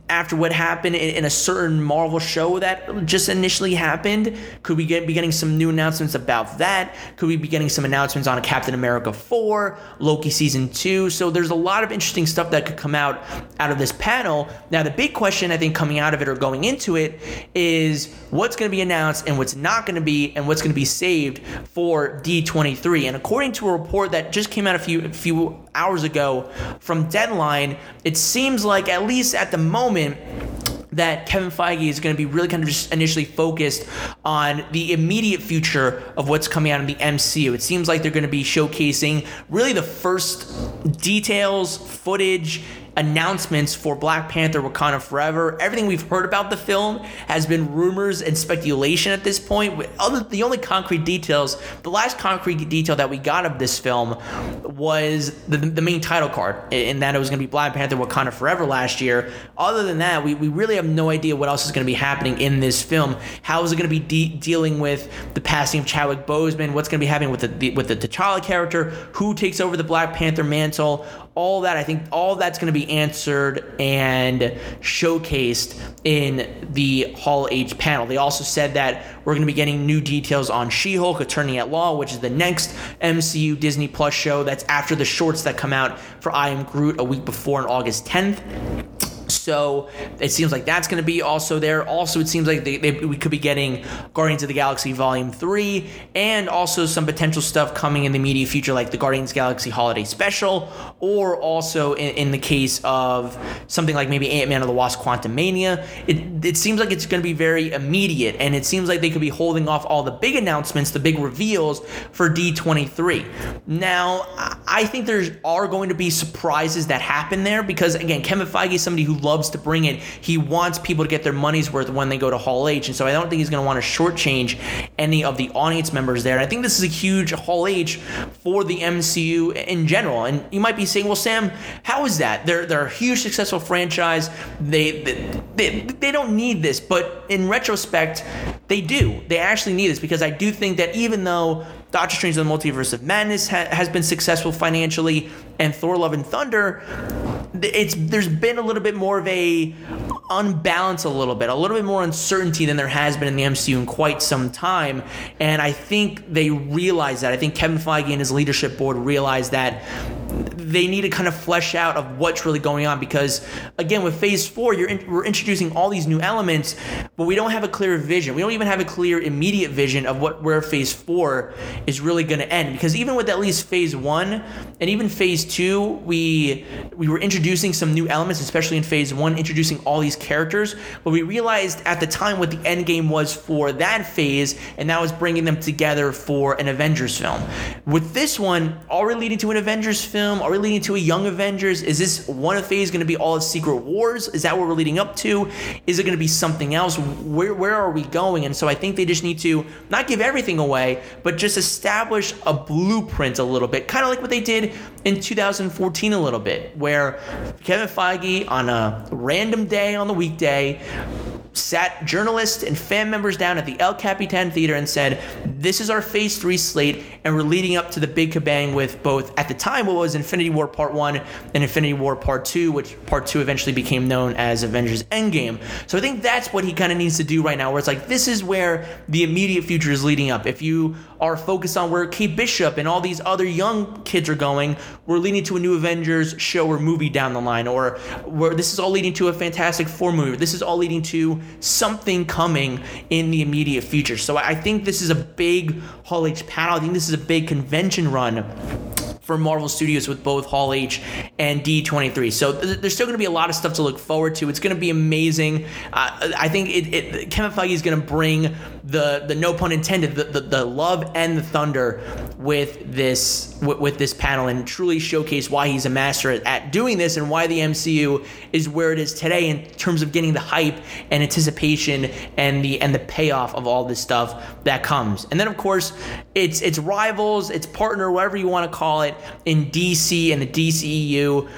after what happened in, in a certain Marvel show that just initially happened? Could we get, be getting some new announcements about that? Could we be getting some announcements on a Captain America 4, Loki season 2? So there's a lot of interesting stuff that could come out out of this panel. Now the big question I think coming out of it or going into it is what's going to be announced and what's not going to be and what's going to be saved for D23. And according to a report that just came out a few a few hours ago from Deadline, it seems like at least at the moment that Kevin Feige is going to be really kind of just initially focused on the immediate future of what's coming out in the MCU. It seems like they're going to be showcasing really the first details, footage, announcements for Black Panther Wakanda Forever. Everything we've heard about the film has been rumors and speculation at this point. Other, the only concrete details, the last concrete detail that we got of this film was the, the main title card, in that it was going to be Black Panther Wakanda Forever last year. Other than that, we, we really have no idea what else is going to be happening in this film. How is it going to be de- dealing with the passing of Chadwick Boseman? What's going to be happening with the, the with the T'Challa character? Who takes over the Black Panther mantle? All that I think all that's going to be answered and showcased in the Hall H panel. They also said that we're going to be getting new details on She-Hulk Attorney at Law, which is the next MCU Disney Plus show that's after the shorts that come out for I Am Groot a week before on August 10th. So it seems like that's going to be also there. Also, it seems like they, they, we could be getting Guardians of the Galaxy Volume 3 and also some potential stuff coming in the immediate future, like the Guardians Galaxy Holiday Special, or also in, in the case of something like maybe Ant Man of the Wasp Quantumania. It, it seems like it's going to be very immediate, and it seems like they could be holding off all the big announcements, the big reveals for D23. Now, I think there are going to be surprises that happen there because, again, Kevin Feige is somebody who loves to bring it. He wants people to get their money's worth when they go to Hall H, and so I don't think he's going to want to shortchange any of the audience members there. And I think this is a huge Hall H for the MCU in general. And you might be saying, "Well, Sam, how is that? They're they're a huge successful franchise. They they, they, they don't need this." But in retrospect, they do. They actually need this because I do think that even though Doctor Strange and the Multiverse of Madness ha- has been successful financially, and Thor: Love and Thunder, it's there's been a little bit more of a unbalance a little bit, a little bit more uncertainty than there has been in the MCU in quite some time. And I think they realize that. I think Kevin Feige and his leadership board realize that they need to kind of flesh out of what's really going on because again with phase four you're in, we're introducing all these new elements but we don't have a clear vision we don't even have a clear immediate vision of what where phase four is really going to end because even with at least phase one and even phase two we we were introducing some new elements especially in phase one introducing all these characters but we realized at the time what the end game was for that phase and that was bringing them together for an avengers film with this one are we leading to an avengers film? Are we leading to a Young Avengers? Is this one of phase going to be all of Secret Wars? Is that what we're leading up to? Is it going to be something else? Where where are we going? And so I think they just need to not give everything away, but just establish a blueprint a little bit, kind of like what they did in 2014 a little bit, where Kevin Feige on a random day on the weekday sat journalists and fan members down at the El Capitan Theater and said, This is our phase three slate, and we're leading up to the big kabang with both, at the time, what was Infinity War Part 1 and Infinity War Part 2, which Part 2 eventually became known as Avengers Endgame. So I think that's what he kind of needs to do right now, where it's like, this is where the immediate future is leading up. If you are focused on where Kate Bishop and all these other young kids are going, we're leading to a new Avengers show or movie down the line, or where this is all leading to a Fantastic Four movie. This is all leading to something coming in the immediate future. So I think this is a big Hall H panel. I think this is a big convention run for Marvel Studios with both Hall H and D23. So th- there's still going to be a lot of stuff to look forward to. It's going to be amazing. Uh, I think it, it, Kevin Feige is going to bring the the no pun intended the, the, the love and the thunder with this with, with, this panel and truly showcase why he's a master at, at doing this and why the MCU is where it is today in terms of getting the hype and anticipation and the and the payoff of all this stuff that comes. And then of course it's it's rivals, it's partner, whatever you want to call it, in DC and the DCEU.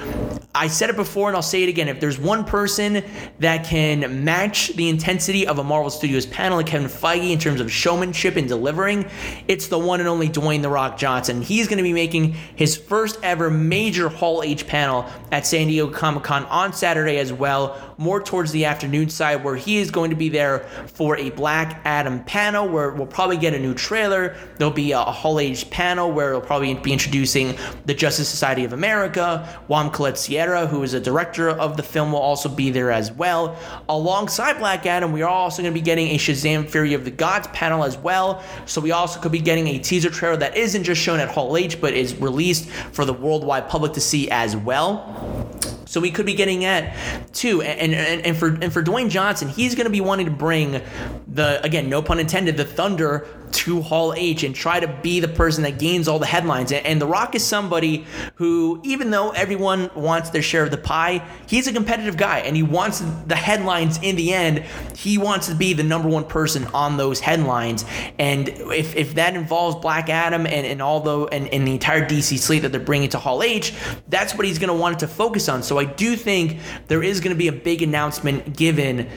I said it before and I'll say it again. If there's one person that can match the intensity of a Marvel Studios panel like Kevin Feige in terms of showmanship and delivering, it's the one and only Dwayne The Rock Johnson. He's going to be making his first ever major Hall H panel at San Diego Comic Con on Saturday as well, more towards the afternoon side, where he is going to be there for a Black Adam panel where we'll probably get a new trailer. There'll be a Hall H panel where he'll probably be introducing the Justice Society of America. Juan Collet Serra, who is a director of the film, will also be there as well. Alongside Black Adam, we are also going to be getting a Shazam Fury of the Gods panel as well. So we also could be getting a teaser trailer that isn't just shown at Hall H, but is released for the worldwide public to see as well. So we could be getting at two, and and, and for and for Dwayne Johnson, he's going to be wanting to bring the again, no pun intended, the thunder to Hall H and try to be the person that gains all the headlines. And, and The Rock is somebody who, even though everyone wants their share of the pie, he's a competitive guy and he wants the headlines in the end. He wants to be the number one person on those headlines. And if, if that involves Black Adam and, and all the and, and the entire DC slate that they're bringing to Hall H, that's what he's going to want to focus on. So I do think there is going to be a big announcement given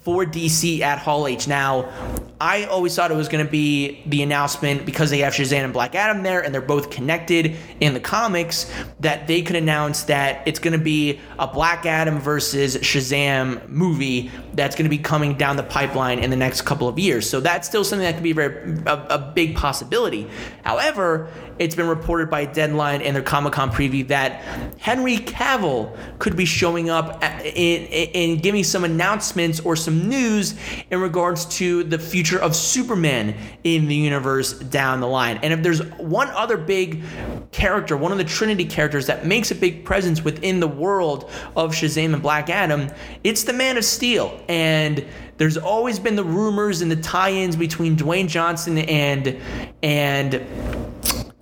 for DC at Hall H. Now, I always thought it was going to be the announcement because they have Shazam and Black Adam there and they're both connected in the comics that they could announce that it's going to be a Black Adam versus Shazam movie that's going to be coming down the pipeline in the next couple of years. So that's still something that could be very a, a big possibility. However, it's been reported by Deadline in their Comic Con preview that Henry Cavill could be showing up and giving some announcements or some news in regards to the future of Superman in the universe down the line. And if there's one other big character, one of the Trinity characters that makes a big presence within the world of Shazam and Black Adam, it's the Man of Steel. And there's always been the rumors and the tie-ins between Dwayne Johnson and and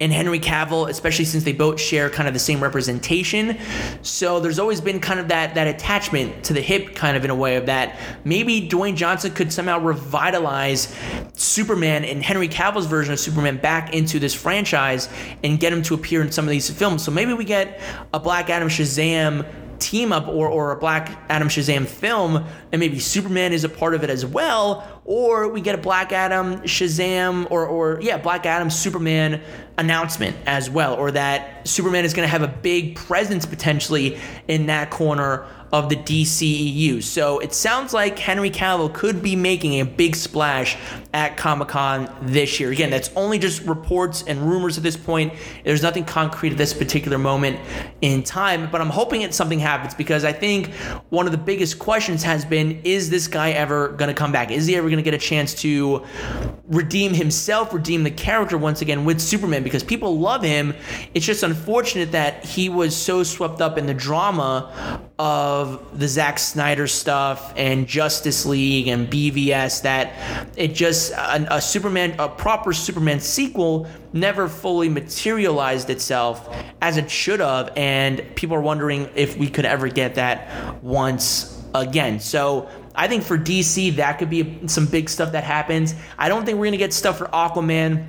and Henry Cavill, especially since they both share kind of the same representation. So there's always been kind of that that attachment to the hip, kind of in a way of that maybe Dwayne Johnson could somehow revitalize Superman and Henry Cavill's version of Superman back into this franchise and get him to appear in some of these films. So maybe we get a Black Adam Shazam team up or, or a Black Adam Shazam film, and maybe Superman is a part of it as well, or we get a Black Adam, Shazam, or or yeah, Black Adam, Superman announcement as well, or that Superman is going to have a big presence potentially in that corner of the DCEU. So it sounds like Henry Cavill could be making a big splash at Comic Con this year. Again, that's only just reports and rumors at this point. There's nothing concrete at this particular moment in time, but I'm hoping that something happens because I think one of the biggest questions has been is this guy ever going to come back? Is he ever going to get a chance to redeem himself, redeem the character once again with Superman? Because people love him. It's just unfortunate that he was so swept up in the drama of the Zack Snyder stuff and Justice League and BVS that it just a, a, Superman a proper Superman sequel never fully materialized itself as it should have and people are wondering if we could ever get that once again. So I think for DC that could be some big stuff that happens. I don't think we're going to get stuff for Aquaman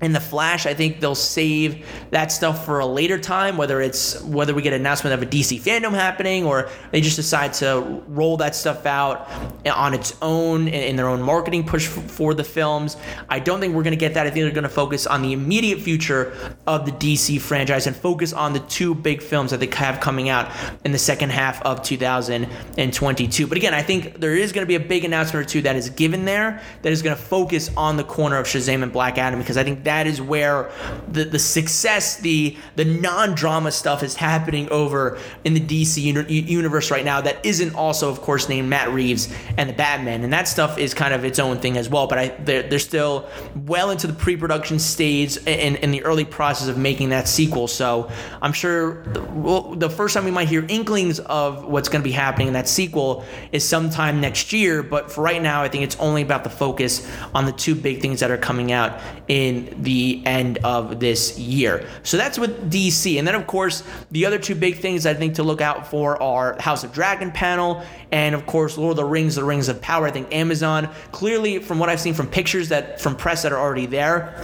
in the Flash, I think they'll save that stuff for a later time, whether it's whether we get an announcement of a DC fandom happening or they just decide to roll that stuff out on its own in their own marketing push for the films. I don't think we're going to get that. I think they're going to focus on the immediate future of the DC franchise and focus on the two big films that they have coming out in the second half of 2022. But again, I think there is going to be a big announcement or two that is given there that is going to focus on the corner of Shazam and Black Adam because I think that is where the, the success, the the non-drama stuff is happening over in the DC uni- universe right now. That isn't also, of course, named Matt Reeves and the Batman, and that stuff is kind of its own thing as well. But I they're, they're still well into the pre-production stage and in the early process of making that sequel. So I'm sure the, well, the first time we might hear inklings of what's going to be happening in that sequel is sometime next year. But for right now, I think it's only about the focus on the two big things that are coming out in the end of this year. So that's with DC. And then, of course, the other two big things I think to look out for are House of Dragon panel and, of course, Lord of the Rings, The Rings of Power. I think Amazon, clearly, from what I've seen from pictures that from press that are already there,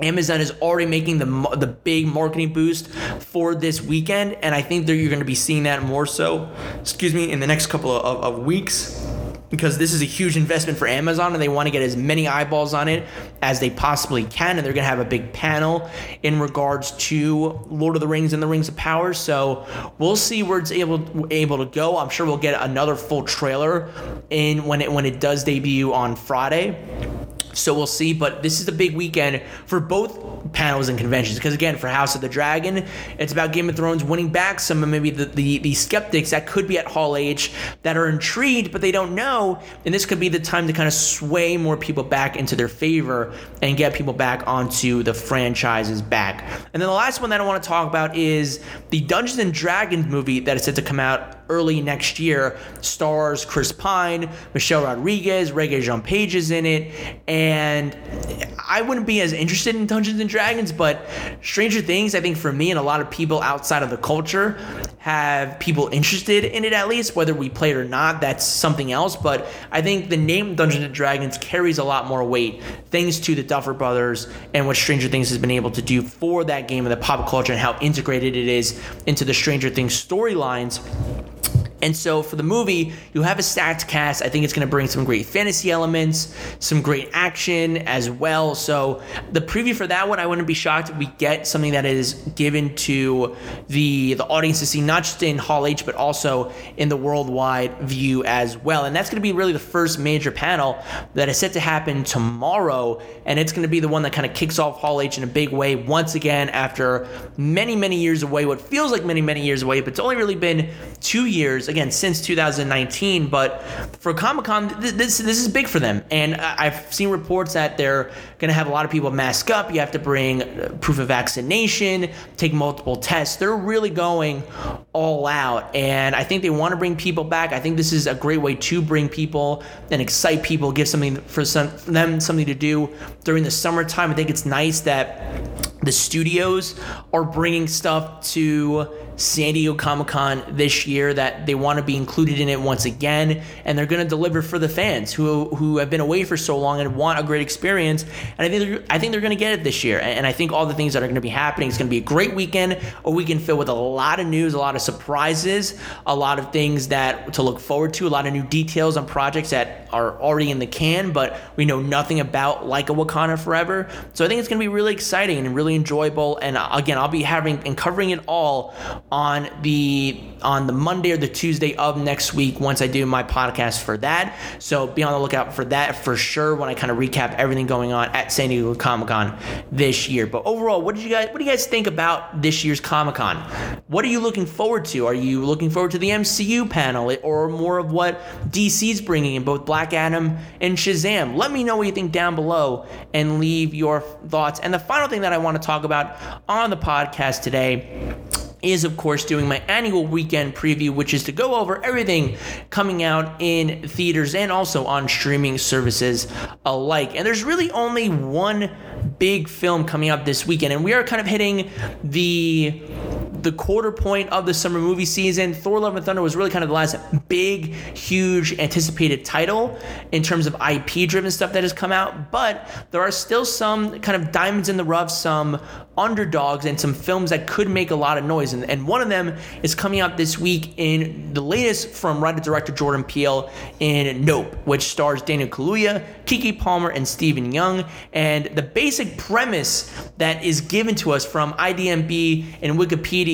Amazon is already making the the big marketing boost for this weekend, and I think that you're going to be seeing that more so, excuse me, in the next couple of, of, of weeks because this is a huge investment for Amazon and they want to get as many eyeballs on it as they possibly can. And they're going to have a big panel in regards to Lord of the Rings and the Rings of Power. So we'll see where it's able able to go. I'm sure we'll get another full trailer in when it when it does debut on Friday. So we'll see. But this is a big weekend for both panels and conventions. Because again, for House of the Dragon, it's about Game of Thrones winning back some of maybe the, the, the skeptics that could be at Hall H that are intrigued, but they don't know. And this could be the time to kind of sway more people back into their favor and get people back onto the franchises back. And then the last one that I want to talk about is the Dungeons and Dragons movie that is set to come out early next year. Stars Chris Pine, Michelle Rodriguez, Regé-Jean Page is in it, and I wouldn't be as interested in Dungeons and Dragons, but Stranger Things, I think for me and a lot of people outside of the culture have people interested in it at least. Whether we play it or not, that's something else. But I think the name Dungeons and Dragons carries a lot more weight thanks to the Duffer Brothers and what Stranger Things has been able to do for that game and the pop culture and how integrated it is into the Stranger Things storylines. And so for the movie, you have a stacked cast. I think it's going to bring some great fantasy elements, some great action as well. So the preview for that one, I wouldn't be shocked if we get something that is given to the the audience to see, not just in Hall H, but also in the worldwide view as well. And that's going to be really the first major panel that is set to happen tomorrow, and it's going to be the one that kind of kicks off Hall H in a big way once again after many many years away. What feels like many many years away, but it's only really been two years again since 2019. But for Comic Con, this this is big for them, and I've seen reports that they're going to have a lot of people mask up. You have to bring uh, proof of vaccination, take multiple tests. They're really going all out, and I think they want to bring people back. I think this is a great way to bring people and excite people, give something for, some, for them something to do during the summertime. I think it's nice that the studios are bringing stuff to San Diego Comic Con this year that they want to be included in it once again, and they're going to deliver for the fans who who have been away for so long and want a great experience. And I think they're, I think they're going to get it this year. And I think all the things that are going to be happening is going to be a great weekend, a weekend filled with a lot of news, a lot of surprises, a lot of things that to look forward to, a lot of new details on projects that are already in the can, but we know nothing about, like a Wakanda Forever. So I think it's going to be really exciting and really enjoyable. And uh, again, I'll be having and covering it all on the on the Monday or the Tuesday of next week once I do my podcast for that. So be on the lookout for that for sure when I kind of recap everything going on at San Diego Comic Con this year. But overall, what did you guys what do you guys think about this year's Comic Con? What are you looking forward to? Are you looking forward to the MCU panel or more of what DC's bringing in both Black Adam and Shazam? Let me know what you think down below and leave your thoughts. And the final thing that I want to talk about on the podcast today is of course doing my annual weekend preview, which is to go over everything coming out in theaters and also on streaming services alike. And there's really only one big film coming out this weekend, and we are kind of hitting the the quarter point of the summer movie season. Thor Love and Thunder was really kind of the last big, huge, anticipated title in terms of IP driven stuff that has come out. But there are still some kind of diamonds in the rough, some underdogs, and some films that could make a lot of noise. And, and one of them is coming out this week in the latest from writer director Jordan Peele in Nope, which stars Daniel Kaluuya, Keke Palmer, and Steven Yeun. And the basic premise that is given to us from IMDb and Wikipedia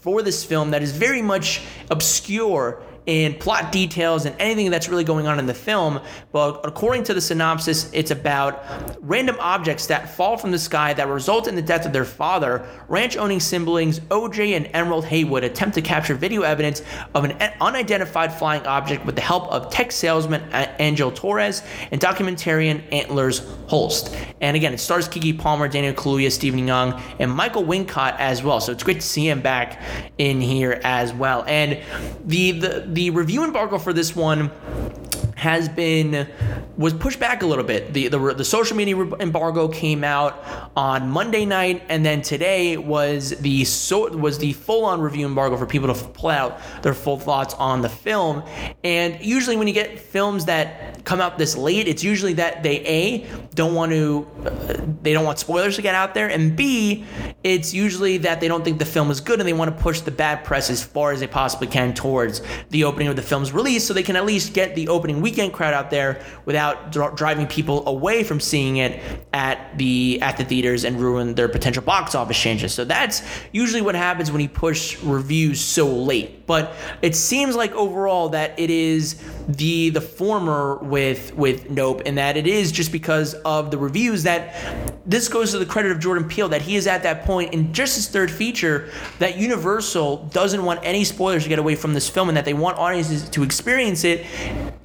for this film that is very much obscure in plot details and anything that's really going on in the film. But according to the synopsis, it's about random objects that fall from the sky that result in the death of their father. Ranch owning siblings OJ and Emerald Haywood attempt to capture video evidence of an unidentified flying object with the help of tech salesman uh, Angel Torres and documentarian Antlers Holst. And again, it stars Keke Palmer, Daniel Kaluuya, Steven Yeun, and Michael Wincott as well. So it's great to see him back in here as well. And the the the review embargo for this one has been was pushed back a little bit. The, the the social media embargo came out on Monday night, and then today was the so was the full on review embargo for people to pull out their full thoughts on the film. And usually, when you get films that come out this late, it's usually that they a don't want to uh, they don't want spoilers to get out there, and b it's usually that they don't think the film is good and they want to push the bad press as far as they possibly can towards the opening of the film's release, so they can at least get the opening weekend crowd out there without dr- driving people away from seeing it at the at the theaters and ruin their potential box office changes. So that's usually what happens when you push reviews so late. But it seems like overall that it is the the former with with Nope, and that it is just because of the reviews that this goes to the credit of Jordan Peele that he is at that point in just his third feature that Universal doesn't want any spoilers to get away from this film and that they want audiences to experience it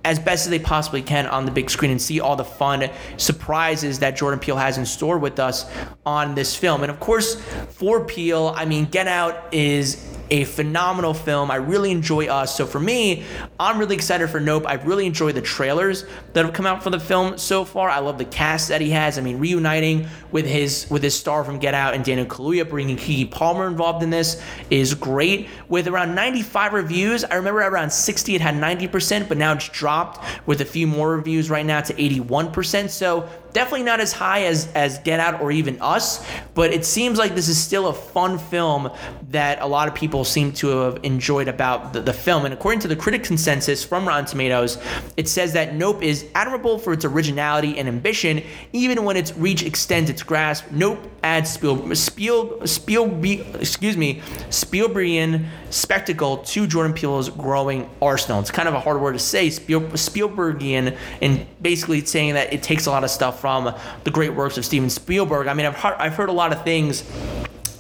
as best as they possibly can on the big screen and see all the fun surprises that Jordan Peele has in store with us on this film. And of course, for Peele, I mean, Get Out is a phenomenal film. I really enjoy Us. So for me, I'm really excited for Nope. I really enjoy the trailers that have come out for the film so far. I love the cast that he has. I mean, reuniting with his with his star from Get Out and Daniel Kaluuya, bringing Keke Palmer involved in this is great. With around 95 reviews, I remember around 60 it had 90%, but now it's dropped with a few more reviews right now to 81%. So definitely not as high as as Get Out or even Us, but it seems like this is still a fun film that a lot of people seem to have enjoyed about the, the film. And according to the critic consensus from Rotten Tomatoes, it says that Nope is admirable for its originality and ambition, even when its reach extends its grasp. Nope adds Spiel, Spiel, Spiel, excuse me, Spielbergian spectacle to Jordan Peele's growing arsenal. It's kind of a hard word to say, Spiel, Spielbergian, and basically saying that it takes a lot of stuff from the great works of Steven Spielberg. I mean, I've heard, I've heard a lot of things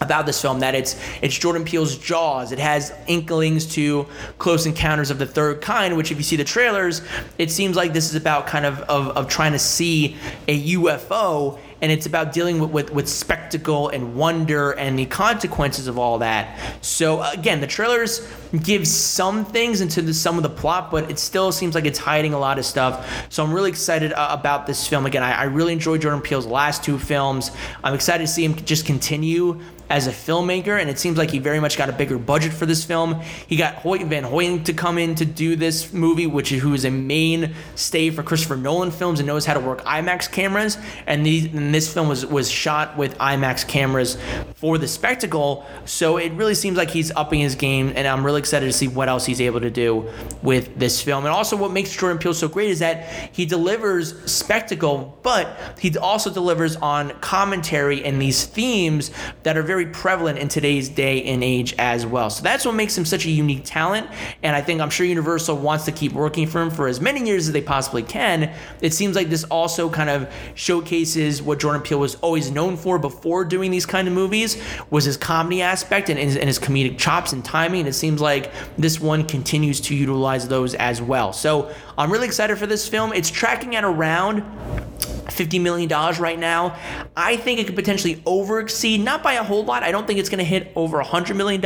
about this film that it's it's Jordan Peele's Jaws. It has inklings to Close Encounters of the Third Kind, which if you see the trailers, it seems like this is about kind of of, of trying to see a UFO and it's about dealing with, with, with spectacle and wonder and the consequences of all that. So again, the trailers give some things into the, some of the plot, but it still seems like it's hiding a lot of stuff. So I'm really excited uh, about this film. Again, I, I really enjoyed Jordan Peele's last two films. I'm excited to see him just continue as a filmmaker, and it seems like he very much got a bigger budget for this film. He got Hoyte Van Hoytema to come in to do this movie, which is who is a mainstay for Christopher Nolan films and knows how to work IMAX cameras. And, and this film was was shot with IMAX cameras for the spectacle, so it really seems like he's upping his game, and I'm really excited to see what else he's able to do with this film. And also, what makes Jordan Peele so great is that he delivers spectacle, but he also delivers on commentary and these themes that are very very prevalent in today's day and age as well. So that's what makes him such a unique talent. And I think I'm sure Universal wants to keep working for him for as many years as they possibly can. It seems like this also kind of showcases what Jordan Peele was always known for before doing these kind of movies was his comedy aspect and his, and his comedic chops and timing. And it seems like this one continues to utilize those as well. So I'm really excited for this film. It's tracking at around $50 million right now. I think it could potentially over exceed, not by a whole lot. I don't think it's going to hit over $100 million,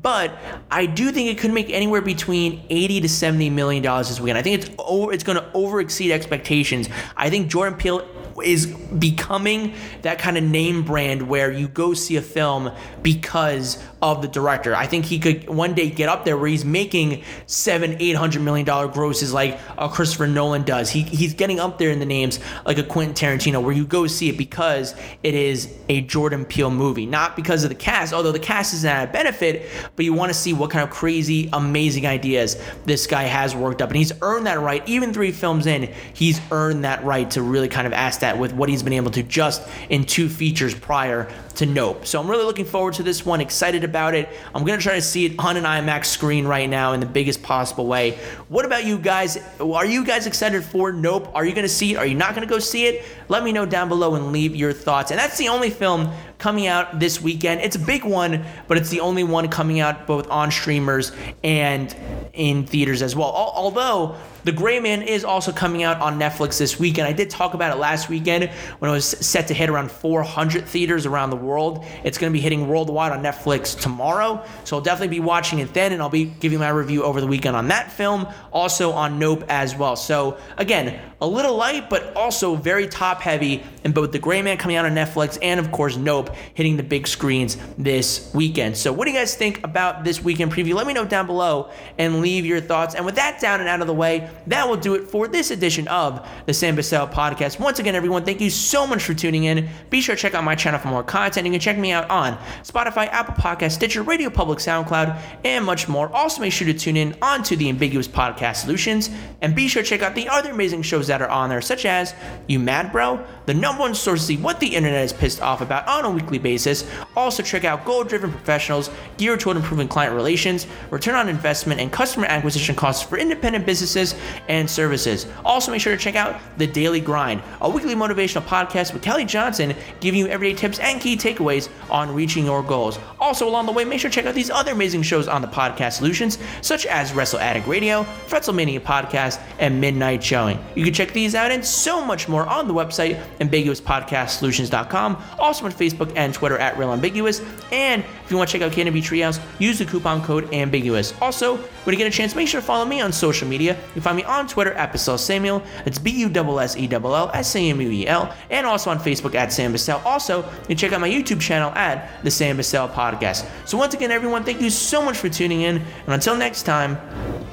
but I do think it could make anywhere between 80 to $70 million this weekend. I think it's over, it's going to over exceed expectations. I think Jordan Peele is becoming that kind of name brand where you go see a film because of the director. I think he could one day get up there where he's making seven, eight hundred million dollar grosses like a Christopher Nolan does. He, he's getting up there in the names like a Quentin Tarantino where you go see it because it is a Jordan Peele movie, not because of the cast, although the cast is not a benefit, but you want to see what kind of crazy, amazing ideas this guy has worked up. And he's earned that right. Even three films in, he's earned that right to really kind of ask that with what he's been able to just in two features prior to Nope. So I'm really looking forward to this one, excited about it. I'm going to try to see it on an IMAX screen right now in the biggest possible way. What about you guys? Are you guys excited for Nope? Are you going to see it? Are you not going to go see it? Let me know down below and leave your thoughts. And that's the only film coming out this weekend. It's a big one, but it's the only one coming out both on streamers and in theaters as well. Although the Gray Man is also coming out on Netflix this weekend. I did talk about it last weekend when it was set to hit around 400 theaters around the world. It's going to be hitting worldwide on Netflix tomorrow, so I'll definitely be watching it then, and I'll be giving my review over the weekend on that film, also on Nope as well. So again, a little light, but also very top heavy in both The Gray Man coming out on Netflix and, of course, Nope hitting the big screens this weekend. So, what do you guys think about this weekend preview? Let me know down below and leave your thoughts. And with that down and out of the way, that will do it for this edition of the Sam Bussell podcast. Once again, everyone, thank you so much for tuning in. Be sure to check out my channel for more content. You can check me out on Spotify, Apple Podcast, Stitcher, Radio Public, SoundCloud, and much more. Also, make sure to tune in onto the Ambiguous Podcast Solutions and be sure to check out the other amazing shows that are on there, such as You Mad Bro, the number one source to see what the internet is pissed off about on a weekly basis. Also, check out Goal Driven Professionals, geared toward improving client relations, return on investment, and customer acquisition costs for independent businesses and services. Also, make sure to check out The Daily Grind, a weekly motivational podcast with Kelly Johnson, giving you everyday tips and key takeaways on reaching your goals. Also, along the way, make sure to check out these other amazing shows on the podcast solutions, such as Wrestle Addict Radio, Fretzelmania Podcast, and Midnight Showing. You can check these out and so much more on the website, ambiguouspodcastsolutions.com, also on Facebook and Twitter at Real Ambiguous. And if you want to check out KNB Treehouse, use the coupon code Ambiguous. Also, when you get a chance, make sure to follow me on social media. You can find me on Twitter at Bussell Samuel. It's B U S S E L L S A M U E L, and also on Facebook at Sam Bussell. Also, you can check out my YouTube channel at the Sam Bussell Podcast. So once again, everyone, thank you so much for tuning in, and until next time,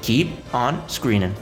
keep on screening.